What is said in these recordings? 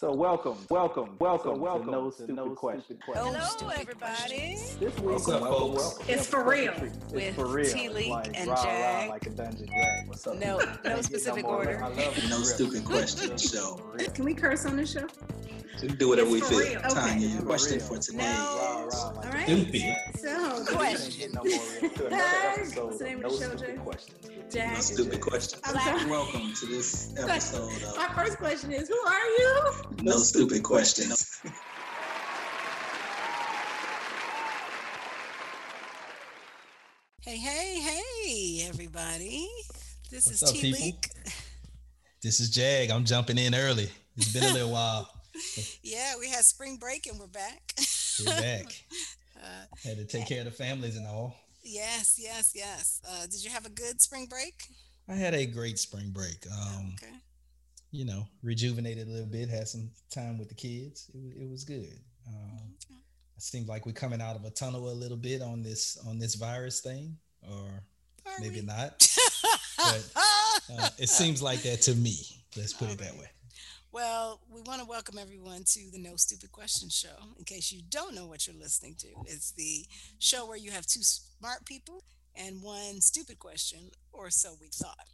So welcome, welcome, welcome, so welcome. No stupid, no question. Hello, everybody. This week, What's up, welcome, folks? welcome. It's for real. It's With for real. T-Leak like, and rah, rah, like a dungeon drag. What's up? No, no specific more order. I love. No stupid question show. Can we curse on the show? We do whatever we It's for feel. real. Okay. Tanya, your question real. for today No. Rah, rah, like All a right. dungeon Stupid. So, We Question. can't no more real. To another Jag. episode name of of no stupid Jag? questions. Jag. no stupid question. Welcome to this episode of My first question is, who are you? No Stupid Questions. Hey, hey, hey, everybody. This What's is up, T people? Leak. This is Jag. I'm jumping in early. It's been a little while. Yeah, we had spring break and we're back. We're back. Uh, Had to take care of the families and all. yes, yes, yes. Uh, did you have a good spring break? I had a great spring break. Um, okay. you know, rejuvenated a little bit. Had some time with the kids. It was, it was good. Um, okay. it seemed like we're coming out of a tunnel a little bit on this on this virus thing, or Are maybe we? not. but, Uh, it seems like that to me. Let's put it that way. Well, we want to welcome everyone to the No Stupid Question Show. In case you don't know what you're listening to, it's the show where you have two smart people and one stupid question, or so we thought.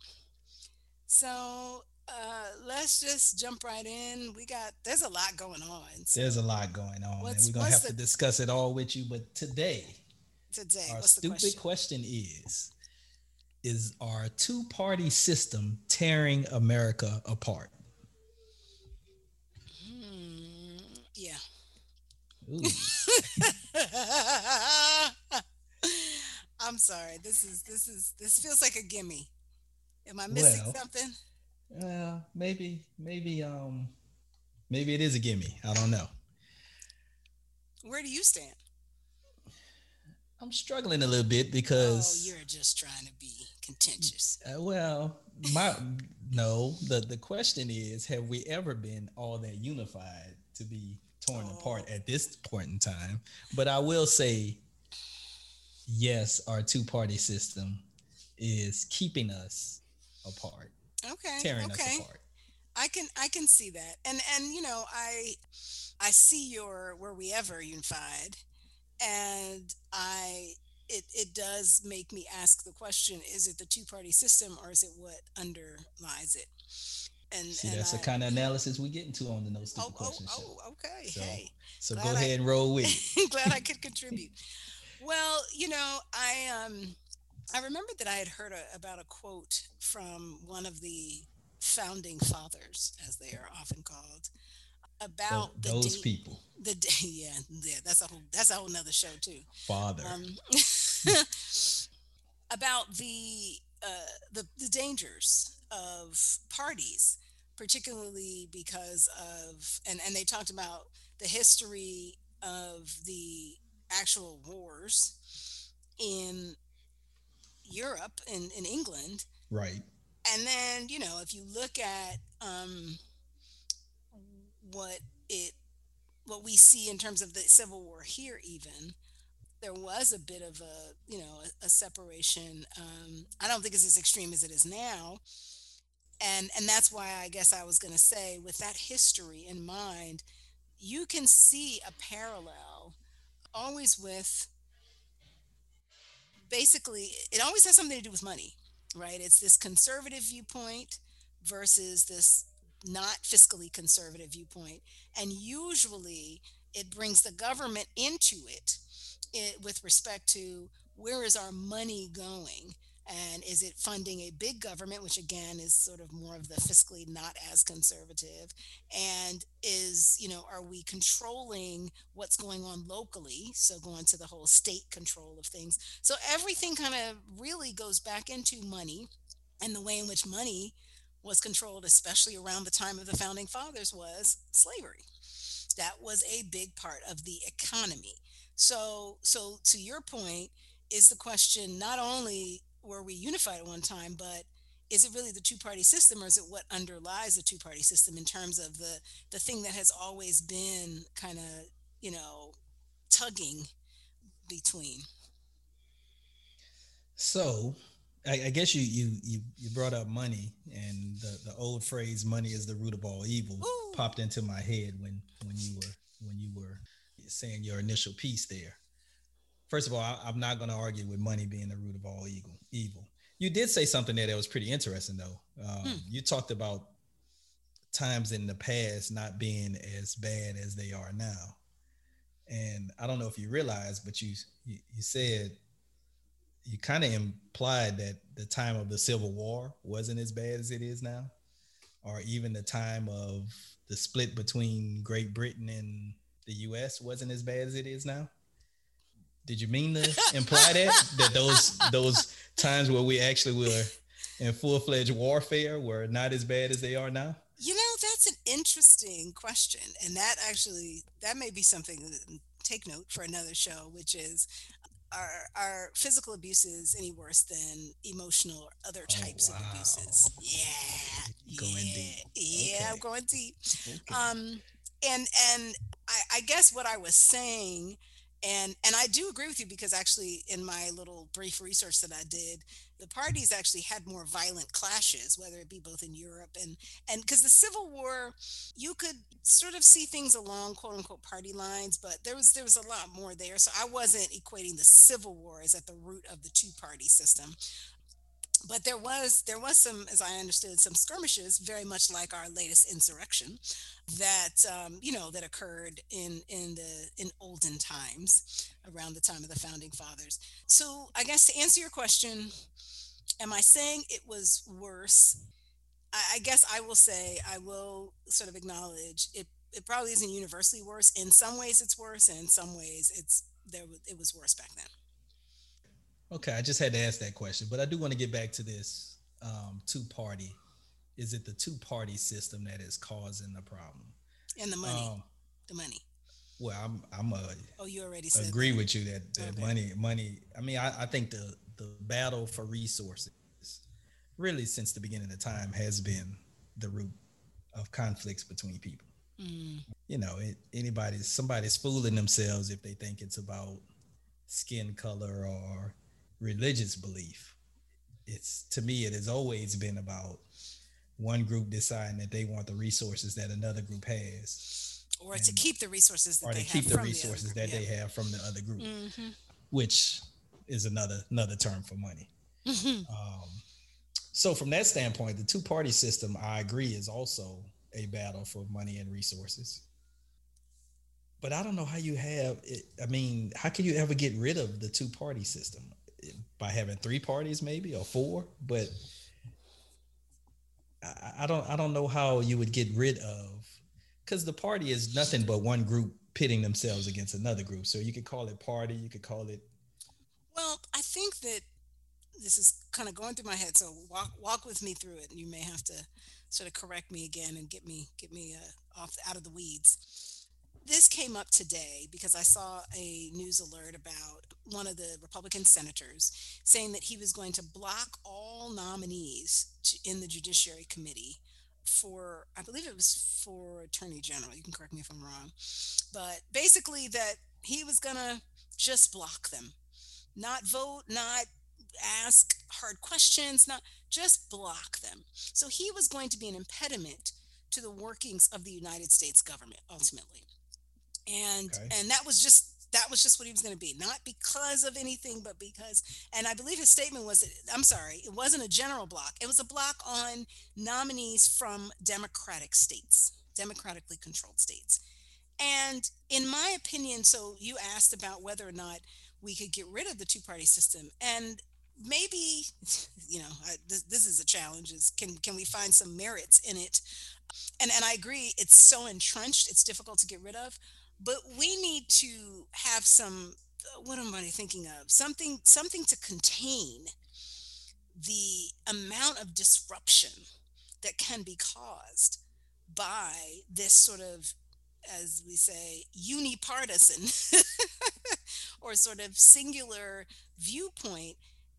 So uh, let's just jump right in. We got there's a lot going on. So There's a lot going on, and we're gonna have to discuss it all with you. But today, today, our the stupid question? question? is is our two-party system tearing america apart Hmm, yeah. Ooh. I'm sorry. This is this is this feels like a gimme. Am I missing Well, something? uh, maybe maybe um maybe it is a gimme i don't know Where do you stand? i'm struggling a little bit because Oh, you're just trying to be contentious. uh, well my no the the question is have we ever been all that unified to be torn apart Oh. at this point in time but i will say yes our two-party system is keeping us apart Okay. tearing okay. us apart I can I can see that. And and you know, I I see your were we ever unified and I it it does make me ask the question is it the two party system or is it what underlies it? And See, and that's the kind of analysis we get into on the No Stupid Oh, oh, Show. oh, okay. So, hey. So go I- ahead and roll with it. glad I could contribute. Well, you know, I um I remembered that I had heard a, about a quote from one of the founding fathers, as they are often called, about the those people, The yeah, yeah, that's a whole that's a whole nother show too. father. Um, about the uh, the the dangers of parties, particularly because of and and they talked about the history of the actual wars in Europe in in England right. and then you know if you look at um, what it what we see in terms of the civil war here even there was a bit of a you know a, a separation um, i don't think it's as extreme as it is now and and that's why i guess i was going to say with that history in mind you can see a parallel always with basically it always has something to do with money right? It's this conservative viewpoint versus this not fiscally conservative viewpoint and usually it brings the government into it, it with respect to where is our money going and is it funding a big government which again is sort of more of the fiscally not as conservative? And is you know are we controlling what's going on locally? So going to the whole state control of things. So everything kind of really goes back into money and the way in which money was controlled especially around the time of the founding fathers was slavery. That was a big part of the economy. So so to your point is the question not only were we unified at one time but is it really the two party system or is it what underlies the two party system in terms of the the thing that has always been kind of you know tugging between So I, I, guess you you you you brought up money and the, the old phrase "money is the root of all evil" Ooh. popped into my head when when you were when you were saying your initial piece there. First of all, I, am not going to argue with money being the root of all evil. Evil. You did say something there that was pretty interesting, though. Um, hmm. You talked about times in the past not being as bad as they are now, and I don't know if you realize, but you you, you said you kind of implied that the time of the Civil War wasn't as bad as it is now, or even the time of the split between Great Britain and the U.S. wasn't as bad as it is now. Did you mean to imply that that those those times where we actually were in full fledged warfare were not as bad as they are now? You know, that's an interesting question, and that actually that may be something to take note for another show, which is are are physical abuses any worse than emotional or other oh, types oh, wow. of abuses? Yeah, going yeah, deep. Yeah, okay. I'm going deep. Okay. Um, and and I, I guess what I was saying and and I do agree with you because actually in my little brief research that I did, the parties actually had more violent clashes, whether it be both in Europe and and because the Civil War, you could sort of see things along quote unquote party lines, but there was there was a lot more there. So I wasn't equating the Civil War as at the root of the two party system but there was there was some as i understood some skirmishes very much like our latest insurrection that um, you know that occurred in in the in olden times around the time of the founding fathers. So i guess to answer your question am i saying it was worse? I, I guess i will say i will sort of acknowledge it it probably isn't universally worse. In some ways it's worse and in some ways it's there it was worse back then Okay, I just had to ask that question, but I do want to get back to this um, two party. Is it the two party system that is causing the problem? And the money, um, the money. Well, I'm I'm a oh you already agree that. with you that, that okay. money money. I mean, I, I think the the battle for resources, really since the beginning of time, has been the root of conflicts between people. Mm. You know, it, anybody somebody's fooling themselves if they think it's about skin color or religious belief. It's to me, it has always been about one group deciding that they want the resources that another group has, or and, to keep the resources that or to keep the resources the that yeah. they have from the other group, mm-hmm. which is another another term for money. Mm-hmm. Um, so from that standpoint, the two party system, I agree, is also a battle for money and resources. But I don't know how you have it. I mean, how can you ever get rid of the two party system? By having three parties maybe or four but I, I don't i don't know how you would get rid of because the party is nothing but one group pitting themselves against another group. So you could call it party you could call it well i think that this is kind of going through my head so walk walk with me through it and you may have to sort of correct me again and get me get me uh, off out of the weeds this came up today because I saw a news alert about one of the Republican senators saying that he was going to block all nominees to, in the Judiciary Committee for, I believe it was for Attorney General. You can correct me if I'm wrong. But basically, that he was going to just block them, not vote, not ask hard questions, not just block them. So he was going to be an impediment to the workings of the United States government ultimately and okay. and that was just that was just what he was going to be not because of anything but because and i believe his statement was i'm sorry it wasn't a general block it was a block on nominees from democratic states democratically controlled states and in my opinion so you asked about whether or not we could get rid of the two party system and maybe you know I, this, this is a challenge is can can we find some merits in it and and i agree it's so entrenched it's difficult to get rid of but we need to have some uh, what am i thinking of? Something something to contain the amount of disruption that can be caused by this sort of as we say unipartisan or sort of singular viewpoint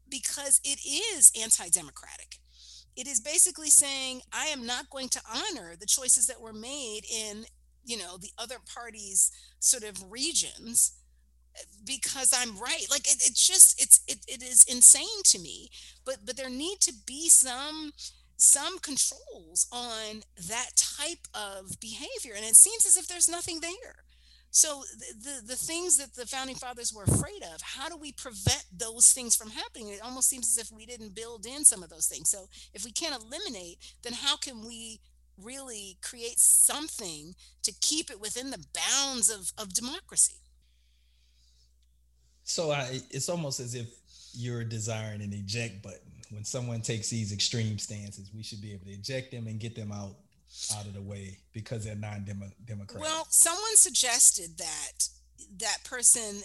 because it is anti-democratic. It is basically saying i am not going to honor the choices that were made in you know the other parties sort of regions eh, because I'm right. Like it, it's just it's it, it is insane to me. But but there need to be some some controls on that type of behavior, and it seems as if there's nothing there. So the, the, the things that the founding fathers were afraid of, how do we prevent those things from happening? It almost seems as if we didn't build in some of those things. So if we can't eliminate, then how can we really create something to keep it within the bounds of, of democracy? So I, it's almost as if you're desiring an eject button. When someone takes these extreme stances, we should be able to eject them and get them out out of the way because they're non-democratic. Well, someone suggested that that person,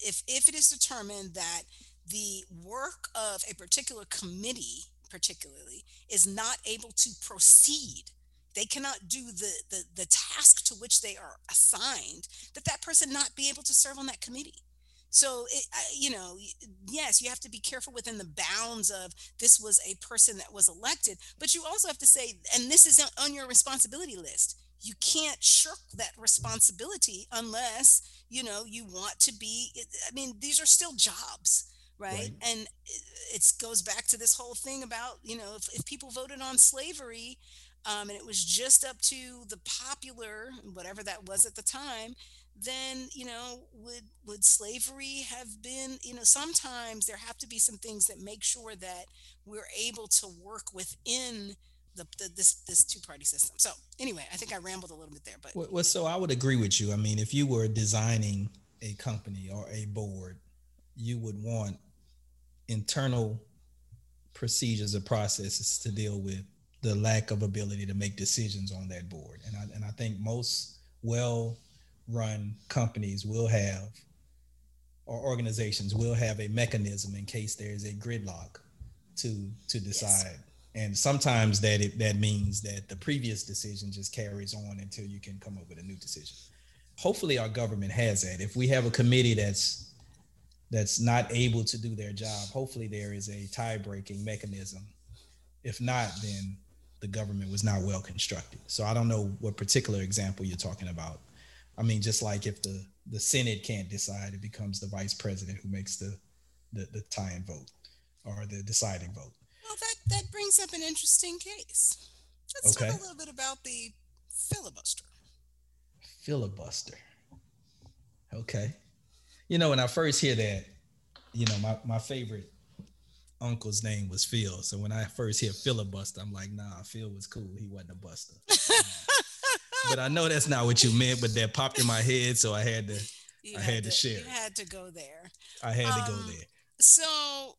if if it is determined that the work of a particular committee, particularly, is not able to proceed, they cannot do the, the the task to which they are assigned, that that person not be able to serve on that committee. So, it, you know, yes, you have to be careful within the bounds of this was a person that was elected, but you also have to say, and this is on your responsibility list. You can't shirk that responsibility unless, you know, you want to be. I mean, these are still jobs. Right? right? And it goes back to this whole thing about, you know, if, if people voted on slavery, um, and it was just up to the popular, whatever that was at the time, then you know would would slavery have been you know sometimes there have to be some things that make sure that we're able to work within the, the this this two party system. So anyway i think i rambled a little bit there but well so i would agree with you. I mean if you were designing a company or a board you would want internal procedures or processes to deal with the lack of ability to make decisions on that board. And i, and I think most well run companies will have or organizations will have a mechanism in case there is a gridlock to to decide. Yes. and sometimes that it, that means that the previous decision just carries on until you can come up with a new decision. Hopefully our government has that. If we have a committee that's that's not able to do their job hopefully there is a tie breaking mechanism. If not then the government was not well constructed so i don't know what particular example you're talking about I mean, just like if the the Senate can't decide, it becomes the vice president who makes the the, the tying vote or the deciding vote. Well, that that brings up an interesting case. Let's okay. talk a little bit about the filibuster. Filibuster. Okay. You know, when I first hear that, you know, my, my favorite uncle's name was Phil. So when I first hear filibuster, I'm like, nah, Phil was cool. He wasn't a buster. but I know that's not what you meant, but that popped in my head, so I had to you I had, had to, to, share. You had to go there. I had um, to go um, there. So,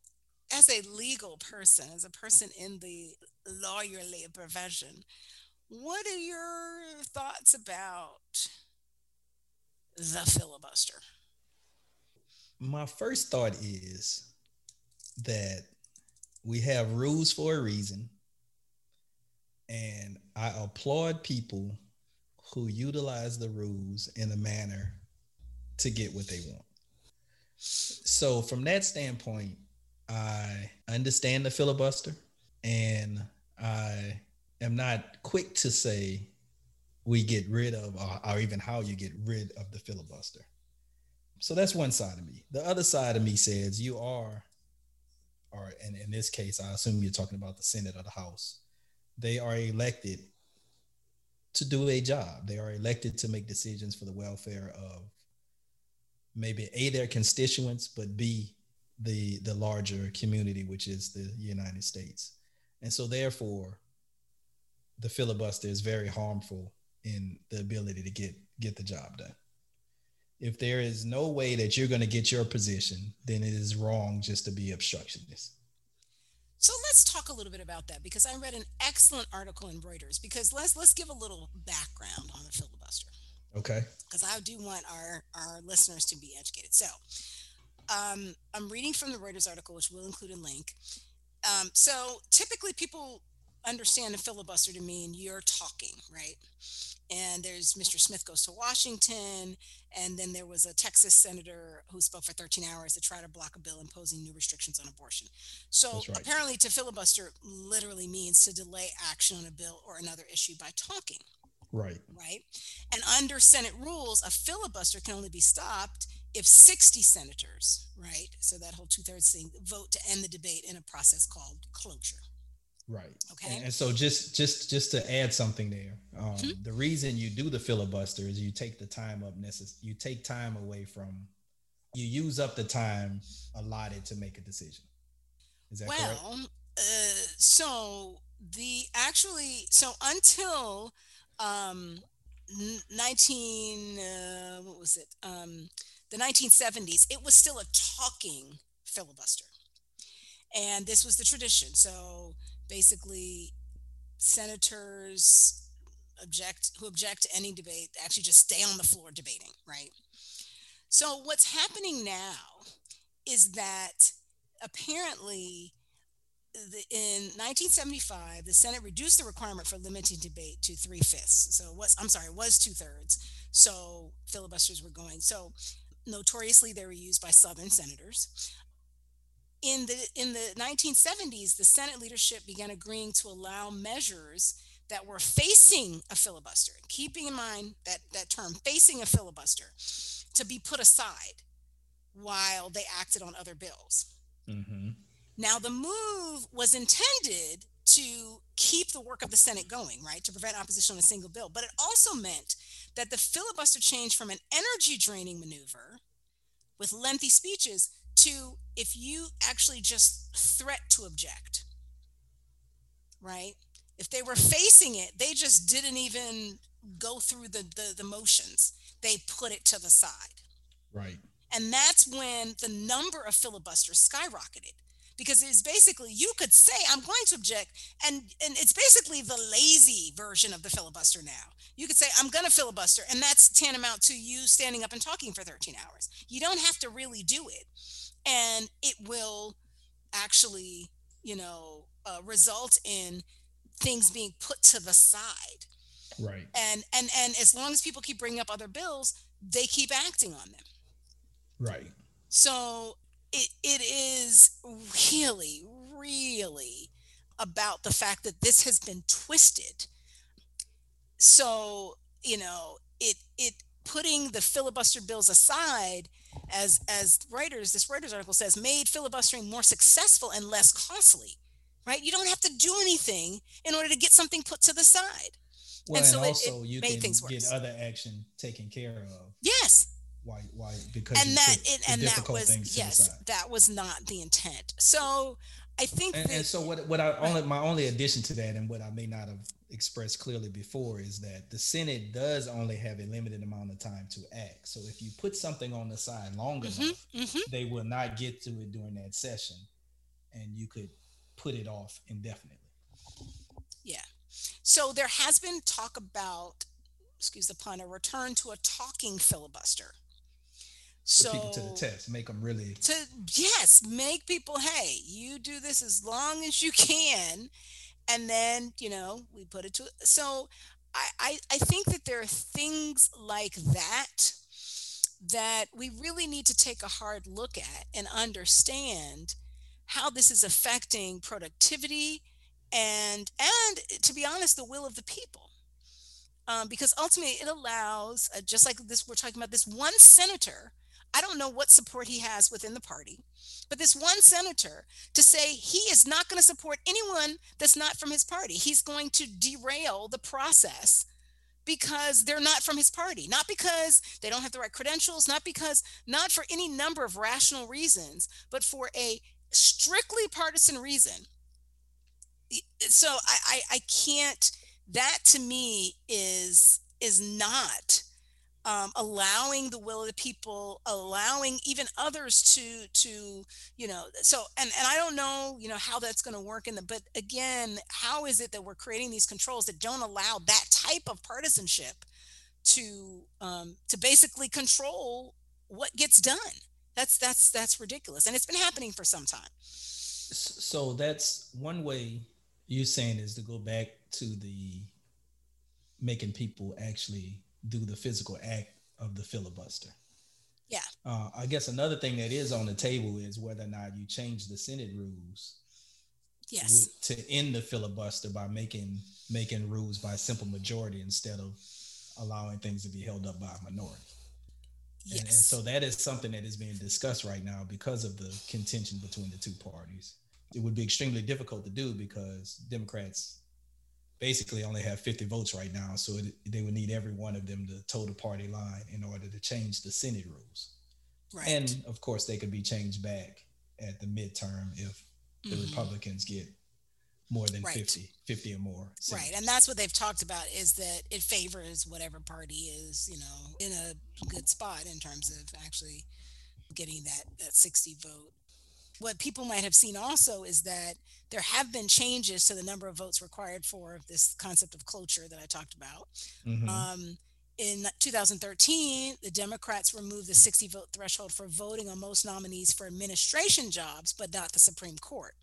as a legal person, as a person in the lawyerly profession, what are your thoughts about the filibuster? My first thought is that we have rules for a reason. And I applaud people who utilize the rules in a manner to get what they want. So, from that standpoint, I understand the filibuster and I am not quick to say we get rid of, or, or, even how you get rid of the filibuster. So, that's one side of me. The other side of me says you are, or and in this case, I assume you're talking about the Senate or the House, they are elected to do a job. They are elected to make decisions for the welfare of maybe a their constituents, but b the the larger community, which is the United States. And so, therefore, the filibuster is very harmful in the ability to get get the job done. If there is no way that you're going to get your position, then it is wrong just to be obstructionist. So let's talk a little bit about that because I read an excellent article in Reuters because let's let's give a little background on the filibuster. Okay. Because I do want our our listeners to be educated. So um, I'm reading from the Reuters article, which will include a link. Um, so typically people understand a filibuster to mean you're talking, right? And there's Mr. Smith goes to Washington, and then there was a Texas senator who spoke for 13 hours to try to block a bill imposing new restrictions on abortion. So right. apparently, to filibuster literally means to delay action on a bill or another issue by talking. Right. Right. And under Senate rules, a filibuster can only be stopped if 60 senators, right, so that whole two thirds thing, vote to end the debate in a process called cloture. Right. Okay. And, so just just just to add something there, um, Mhm. the reason you do the filibuster is you take the time up necess- you take time away from you use up the time allotted to make a decision. Is that correct? Well, uh, so the actually, so until um, 19, uh, what was it? Um, the 1970s, it was still a talking filibuster. And this was the tradition. So basically, senators object who object to any debate actually just stay on the floor debating, right? So what's happening now is that apparently the, in 1975 the senate reduced the requirement for limiting debate to three fifths so i'm sorry it was two thirds so filibusters were going. So notoriously they were used by southern senators in the in the 1970s the senate leadership began agreeing to allow measures that were facing a filibuster keeping in mind that that term facing a filibuster to be put aside while they acted on other bills Mm-hmm. now, the move was intended to keep the work of the Senate going, right? To prevent opposition on a single bill. But it also meant that the filibuster changed from an energy draining maneuver with lengthy speeches to if you actually just threat to object, right? If they were facing it, they just didn't even go through the, the, the motions, they put it to the side. Right. And that's when the number of filibusters skyrocketed because it's basically you could say I'm going to object and and it's basically the lazy version of the filibuster now. You could say I'm going to filibuster and that's tantamount to you standing up and talking for 13 hours. You don't have to really do it. And it will actually, you know, uh, result in things being put to the side. Right. And and and as long as people keep bringing up other bills, they keep acting on them. Right. So it it is really, really about the fact that this has been twisted. So, you know, it it putting the filibuster bills aside as as Reuters, this Reuters article says, made filibustering more successful and less costly. Right? You don't have to do anything in order to get something put to the side. Well, and, so it- it also you made can get other action taken care of. Yes. Why? Why? Because and that it, and that was things to the yes that was not the intent so i think and, that and so what what I only my only addition to that and what I may not have expressed clearly before is that the Senate does only have a limited amount of time to act. So if you put something on the side long Mhm, enough, mhm. they will not get to it during that session, and you could put it off indefinitely. Yeah. So there has been talk about excuse the pun a return to a talking filibuster so people to the test, make them really. to yes make people hey you do this as long as you can and then you know we put it to so i i, I think that there are things like that that we really need to take a hard look at and understand how this is affecting productivity and and to be honest the will of the people um, because ultimately it allows uh, just like this we're talking about this one senator I don't know what support he has within the party, but this one senator to say he is not going to support anyone that's not from his party. He's going to derail the process because they're not from his party, not because they don't have the right credentials, not because, not for any number of rational reasons, but for a strictly partisan reason. So I, I, I can't, that to me is, is not um, allowing the will of the people, allowing even others to to you know. So and and I don't know you know how that's going to work in the. But again, how is it that we're creating these controls that don't allow that type of partisanship to um, to basically control what gets done? That's that's that's ridiculous, and it's been happening for some time. So that's one way you're saying is to go back to the making people actually do the physical act of the filibuster. Yeah. Uh, I guess another thing that is on the table is whether or not you change the Senate rules Yes. with, to end the filibuster by making making rules by simple majority instead of allowing things to be held up by a minority. Yes. And, and so that is something that is being discussed right now because of the contention between the two parties. It would be extremely difficult to do because Democrats basically only have 50 votes right now. So it, they would need every one of them to toe the party line in order to change the Senate rules. Right. And of course, they could be changed back at the midterm if the mm-hmm. Republicans get more than right. 50 50 or more right and that's what they've talked about is that it favors whatever party is you know in a good spot in terms of actually getting that that 60 vote what people might have seen also is that there have been changes to the number of votes required for this concept of cloture that I talked about. Mm-hmm. Um, in 2013, the Democrats removed the 60 vote threshold for voting on most nominees for administration jobs, but not the Supreme Court,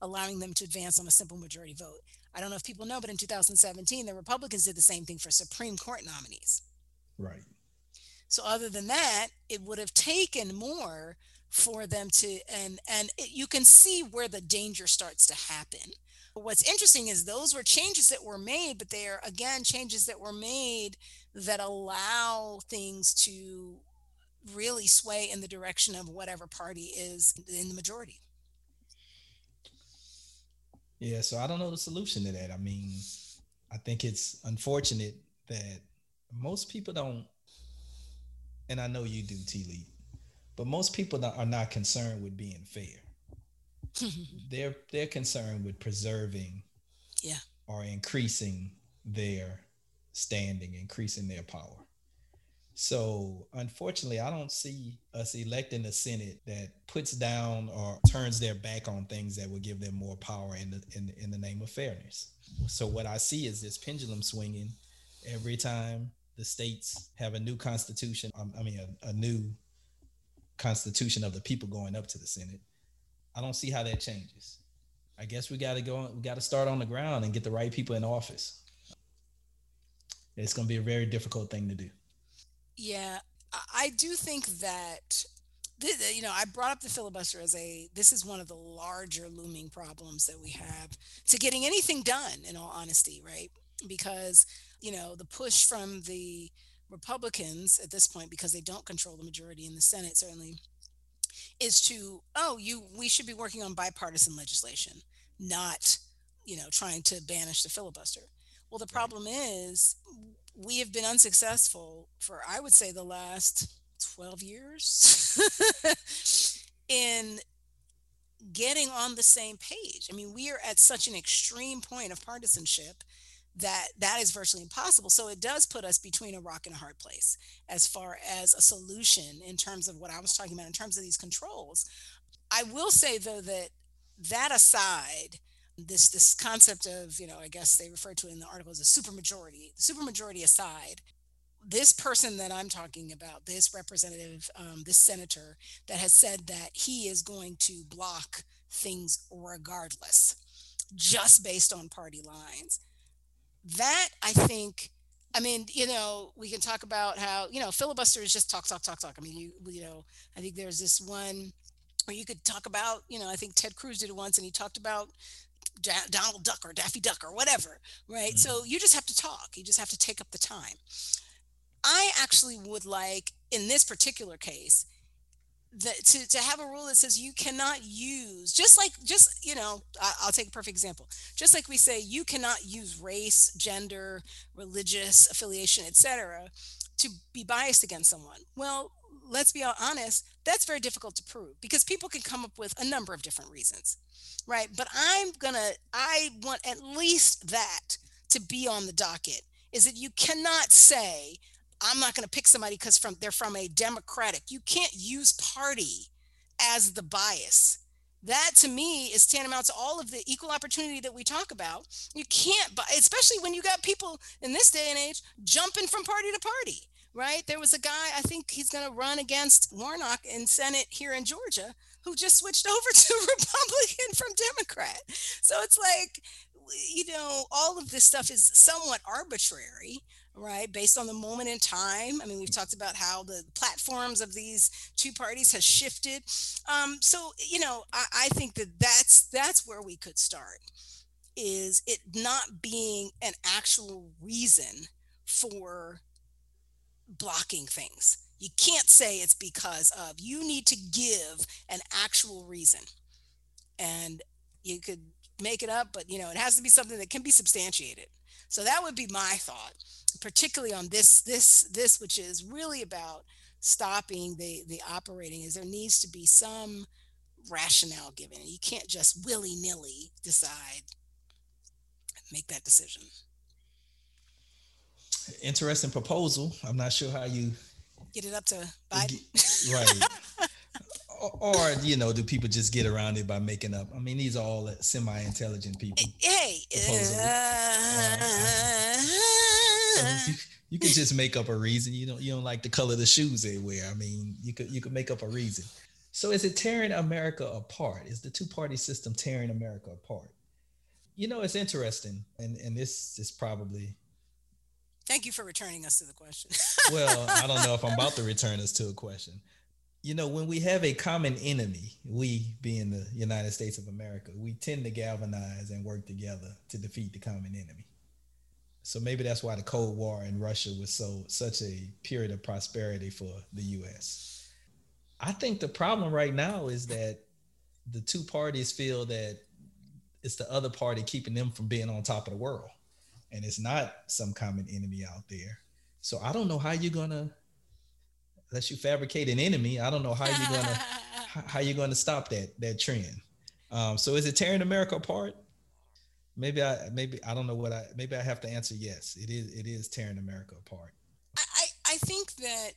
allowing them to advance on a simple majority vote. I don't know if people know, but in 2017, the Republicans did the same thing for Supreme Court nominees. Right. So, other than that, it would have taken more for them to and and it, you can see where the danger starts to happen. What's interesting is those were changes that were made but they are again changes that were made that allow things to really sway in the direction of whatever party is in the majority. Yeah so i don't know the solution to that. I mean i think it's unfortunate that most people don't and i know you do t but most people are not concerned with being fair. they're they're concerned with preserving yeah or increasing their standing, increasing their power. So unfortunately, I don't see us electing a Senate that puts down or turns their back on things that would give them more power in the in, in the name of fairness. So what I see is this pendulum swinging every time the states have a new constitution. Um, I mean, a, a new constitution of the people going up to the Senate. I don't see how that changes. I guess we got to go. We got to start on the ground and get the right people in office. It's going to be a very difficult thing to do. Yeah, I do think that you know I brought up the filibuster as a this is one of the larger looming problems that we have to getting anything done. In all honesty, right? Because you know the push from the Republicans at this point, because they don't control the majority in the Senate, certainly, is to, oh, you we should be working on bipartisan legislation, not, you know, trying to banish the filibuster. Well, the problem is we have been unsuccessful for, I would say, the last 12 years in getting on the same page. I mean, we are at such an extreme point of partisanship that that is virtually impossible. So it does put us between a rock and a hard place as far as a solution in terms of what i was talking about in terms of these controls. I will say though that that aside this this concept of you know i guess they refer to it in the article as a supermajority supermajority aside this person that i'm talking about this representative um, this senator that has said that he is going to block things regardless just based on party lines that I think I mean, you know, we can talk about how, you know, filibuster is just talk, talk, talk, talk. I mean, you, you know, I think there's this one where you could talk about, you know, I think Ted Cruz did it once and he talked about Donald Duck or Daffy Duck or whatever, right? Mm-hmm. So you just have to talk. You just have to take up the time. I actually would like, in this particular case, that to, to have a rule that says you cannot use just like just you know i'll take a perfect example. Just like we say you cannot use race gender religious affiliation etc to be biased against someone. Well let's be honest that's very difficult to prove because people can come up with a number of different reasons right? But i'm gonna i want at least that to be on the docket is that you cannot say I'm not going to pick somebody because from they're from a democratic. You can't use party as the bias. That to me is tantamount to all of the equal opportunity that we talk about. You can't, especially when you got people in this day and age jumping from party to party, right? There was a guy, I think he's going to run against Warnock in Senate here in Georgia, who just switched over to Republican from Democrat. So it's like, you know, all of this stuff is somewhat arbitrary right based on the moment in time i mean we've talked about how the platforms of these two parties has shifted um, so you know I, I think that that's that's where we could start is it not being an actual reason for blocking things You can't say it's because of. You need to give an actual reason. And you could make it up, but you know, it has to be something that can be substantiated. So that would be my thought, particularly on this this this which is really about stopping the the operating is there needs to be some rationale given. You can't just willy-nilly decide make that decision. Interesting proposal. I'm not sure how you get it up to Biden. right. or, you know, do people just get around it by making up? I mean, these are all semi-intelligent people. Hey, uh, you can just make up a reason. You don't you don't like the color of the shoes they wear. I mean, you could you could make up a reason. So is it tearing America apart? Is the two-party system tearing America apart? You know, it's interesting, and and this is probably Thank you for returning us to the question. well, I don't know if I'm about to return us to a question. You know, when we have a common enemy, we being the United States of America, we tend to galvanize and work together to defeat the common enemy. So maybe that's why the Cold War in Russia was so such a period of prosperity for the US. I think the problem right now is that the two parties feel that it's the other party keeping them from being on top of the world and it's not some common enemy out there. So I don't know how you're gonna, unless you fabricate an enemy, I don't know how you're gonna how you're gonna stop that that trend. Um, so is it tearing America apart? Maybe I maybe I don't know what I maybe I have to answer yes. It is it is tearing America apart. I I think that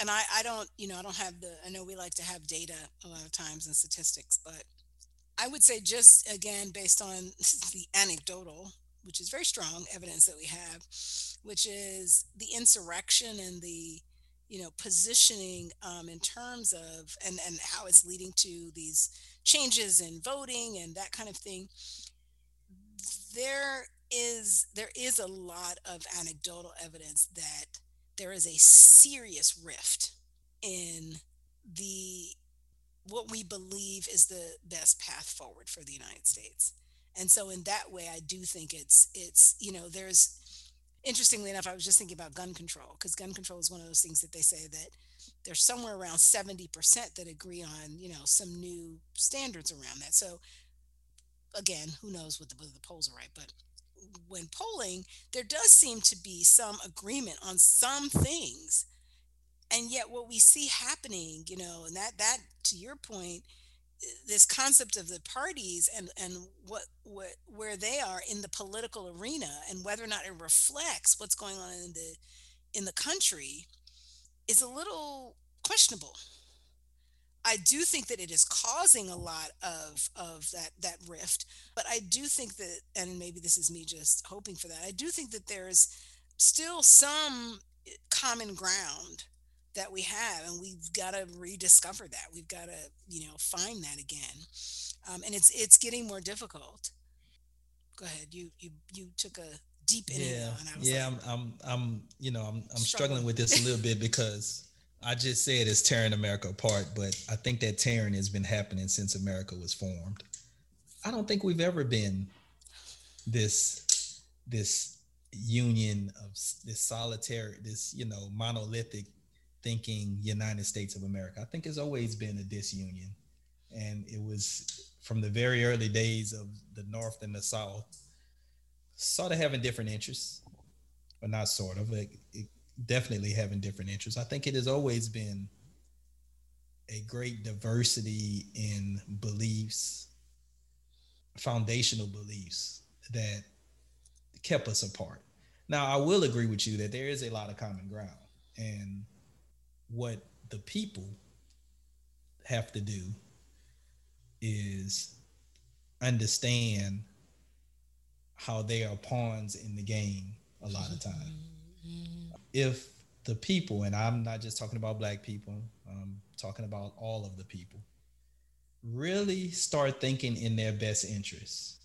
and I, I don't, you know, I don't have the, I know we like to have data a lot of times and statistics, but I would say just again, based on the anecdotal which is very strong evidence that we have, which is the insurrection and the you know positioning um, in terms of and and how it's leading to these changes in voting and that kind of thing. There is there is a lot of anecdotal evidence that there is a serious rift in the what we believe is the best path forward for the United States and so in that way i do think it's it's you know there's interestingly enough i was just thinking about gun control because gun control is one of those things that they say that there's somewhere around 70% that agree on you know some new standards around that. So again who knows what the, whether the polls are right but when polling there does seem to be some agreement on some things. And yet what we see happening you know and that that to your point this concept of the parties and and what what where they are in the political arena and whether or not it reflects what's going on in the in the country is a little questionable. I do think that it is causing a lot of of that that rift, but I do think that and maybe this is me just hoping for that. I do think that there's still some common ground that we have and we've got to rediscover that we've got to you know find that again. Um, and it's it's getting more difficult. Go ahead you you you took a deep in yeah yeah like, I'm, I'm i'm you know i'm, I'm struggling. struggling. with this a little bit because i just said it's tearing america apart but i think that tearing has been happening since america was formed. I don't think we've ever been this this union of this solitary this you know monolithic thinking United States of America. I think it's always been a disunion. And it was from the very early days of the North and the South, sort of having different interests, but not sort of, like definitely having different interests. I think it has always been a great diversity in beliefs, foundational beliefs that kept us apart. Now, I will agree with you that there is a lot of common ground. And what the people have to do is understand how they are pawns in the game a lot of time. Mm-hmm. If the people, and I'm not just talking about black people, I'm talking about all of the people, really start thinking in their best interests,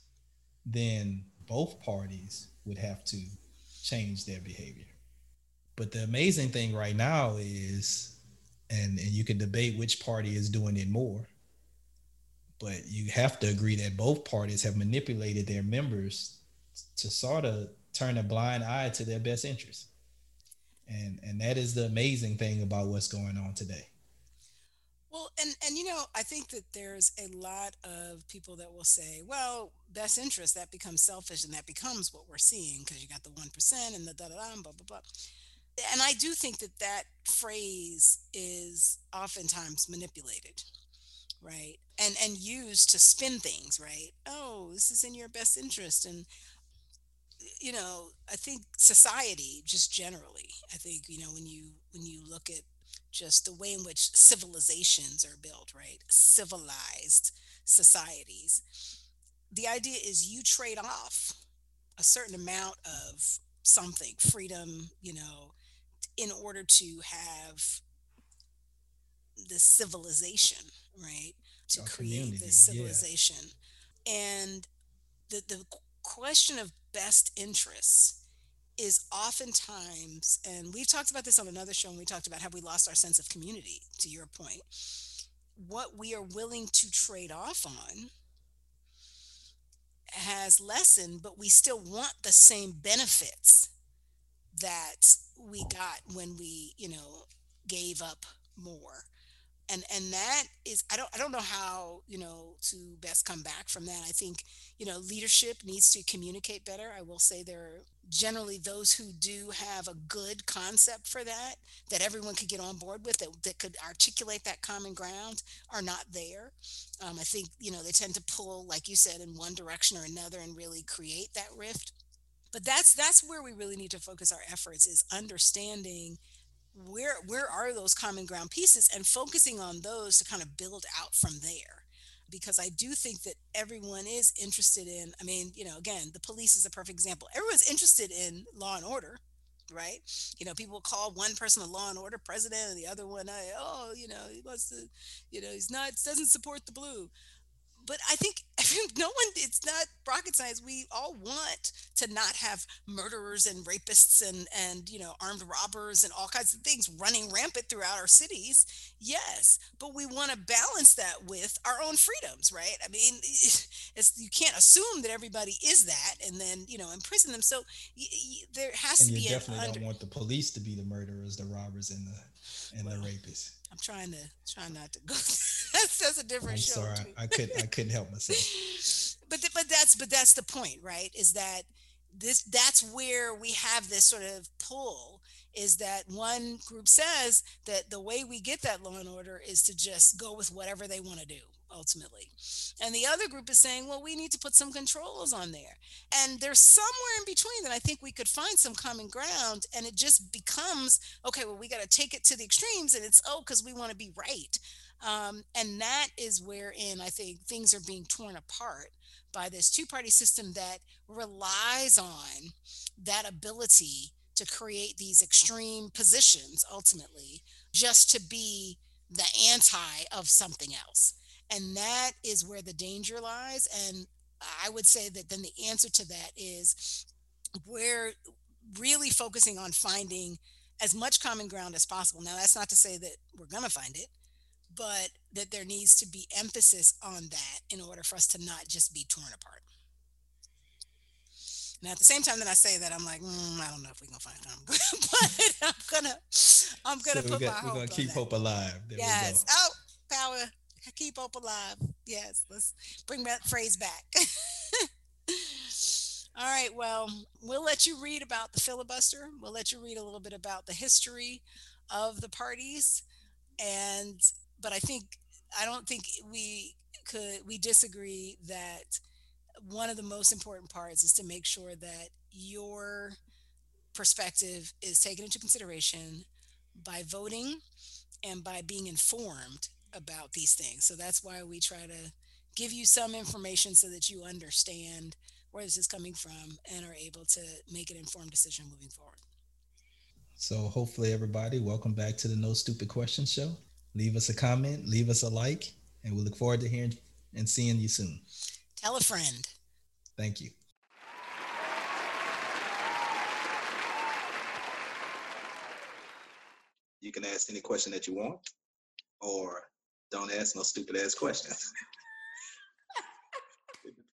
then both parties would have to change their behavior. But the amazing thing right now is, and, and you can debate which party is doing it more, but you have to agree that both parties have manipulated their members to sort of turn a blind eye to their best interests. And and And that is the amazing thing about what's going on today. Well, and and you know, I think that there's a lot of people that will say, well, best interest that becomes selfish, and that becomes what we're seeing because you got the one percent and the da da da blah blah blah. And I do think that that phrase is oftentimes manipulated, right? And and used to spin things, right? Oh, this is in your best interest, and you know, I think society just generally, I think, you know, when you when you look at just the way in which civilizations are built, right? Civilized societies. The idea is you trade off a certain amount of something, freedom, you know, in order to have this civilization, right? To Our create this yeah. civilization. And the the question of best interests is oftentimes, and we've talked about this on another show, and we talked about how we lost our sense of community, to your point. What we are willing to trade off on has lessened, but we still want the same benefits that we got when we, you know, gave up more. And and that is i don't i don't know how you know to best come back from that. I think you know leadership needs to communicate better. I will say there are generally those who do have a good concept for that that everyone could get on board with that, that could articulate that common ground are not there. Um, i think you know they tend to pull like you said in one direction or another and really create that rift but that's that's where we really need to focus our efforts is understanding where where are those common ground pieces and focusing on those to kind of build out from there. Because i do think that everyone is interested in i mean you know again the police is a perfect example. Everyone's interested in law and order right? You know people call one person a law and order president and the other one oh you know he wants to you know he's not doesn't support the blue but I think no one, it's not rocket science. We all want to not have murderers and rapists and, and, you know, armed robbers and all kinds of things running rampant throughout our cities. Yes. But we want to balance that with our own freedoms, right? I mean, it's, you can't assume that everybody is that and then, you know, imprison them. So y- y- there has And to be. you definitely an don't want the police to be the murderers, the robbers, and the and Well, the rapists. I'm trying to, try not to go. that's, that's a different I'm show. sorry, too. I couldn't I couldn't help myself. but th- but that's but that's the point right is that this that's where we have this sort of pull is that one group says that the way we get that law and order is to just go with whatever they want to do ultimately. And the other group is saying well we need to put some controls on there. And there's somewhere in between that i think we could find some common ground and it just becomes okay well we got to take it to the extremes and it's oh because we want to be right. Um, and that is wherein I think things are being torn apart by this two party system that relies on that ability to create these extreme positions ultimately just to be the anti of something else. And that is where the danger lies. And I would say that then the answer to that is we're really focusing on finding as much common ground as possible. Now, that's not to say that we're going to find it but that there needs to be emphasis on that in order for us to not just be torn apart. Now, at the same time that I say that, I'm like, mm, I don't know if we're gonna find common ground, but I'm gonna, I'm gonna So put we my got, we're gonna keep hope alive. There Yes. we go. Oh, power. Keep hope alive. Yes. Let's bring that phrase back. All right. Well, we'll let you read about the filibuster. We'll let you read a little bit about the history of the parties. And, but I think, I don't think we could, we disagree that one of the most important parts is to make sure that your perspective is taken into consideration by voting and by being informed about these things. So that's why we try to give you some information so that you understand where this is coming from and are able to make an informed decision moving forward. So hopefully everybody, welcome back to the No Stupid Questions show. Leave us a comment, leave us a like, and we look forward to hearing and seeing you soon. Tell a friend. Thank you. You can ask any question that you want, or don't ask no stupid ass questions.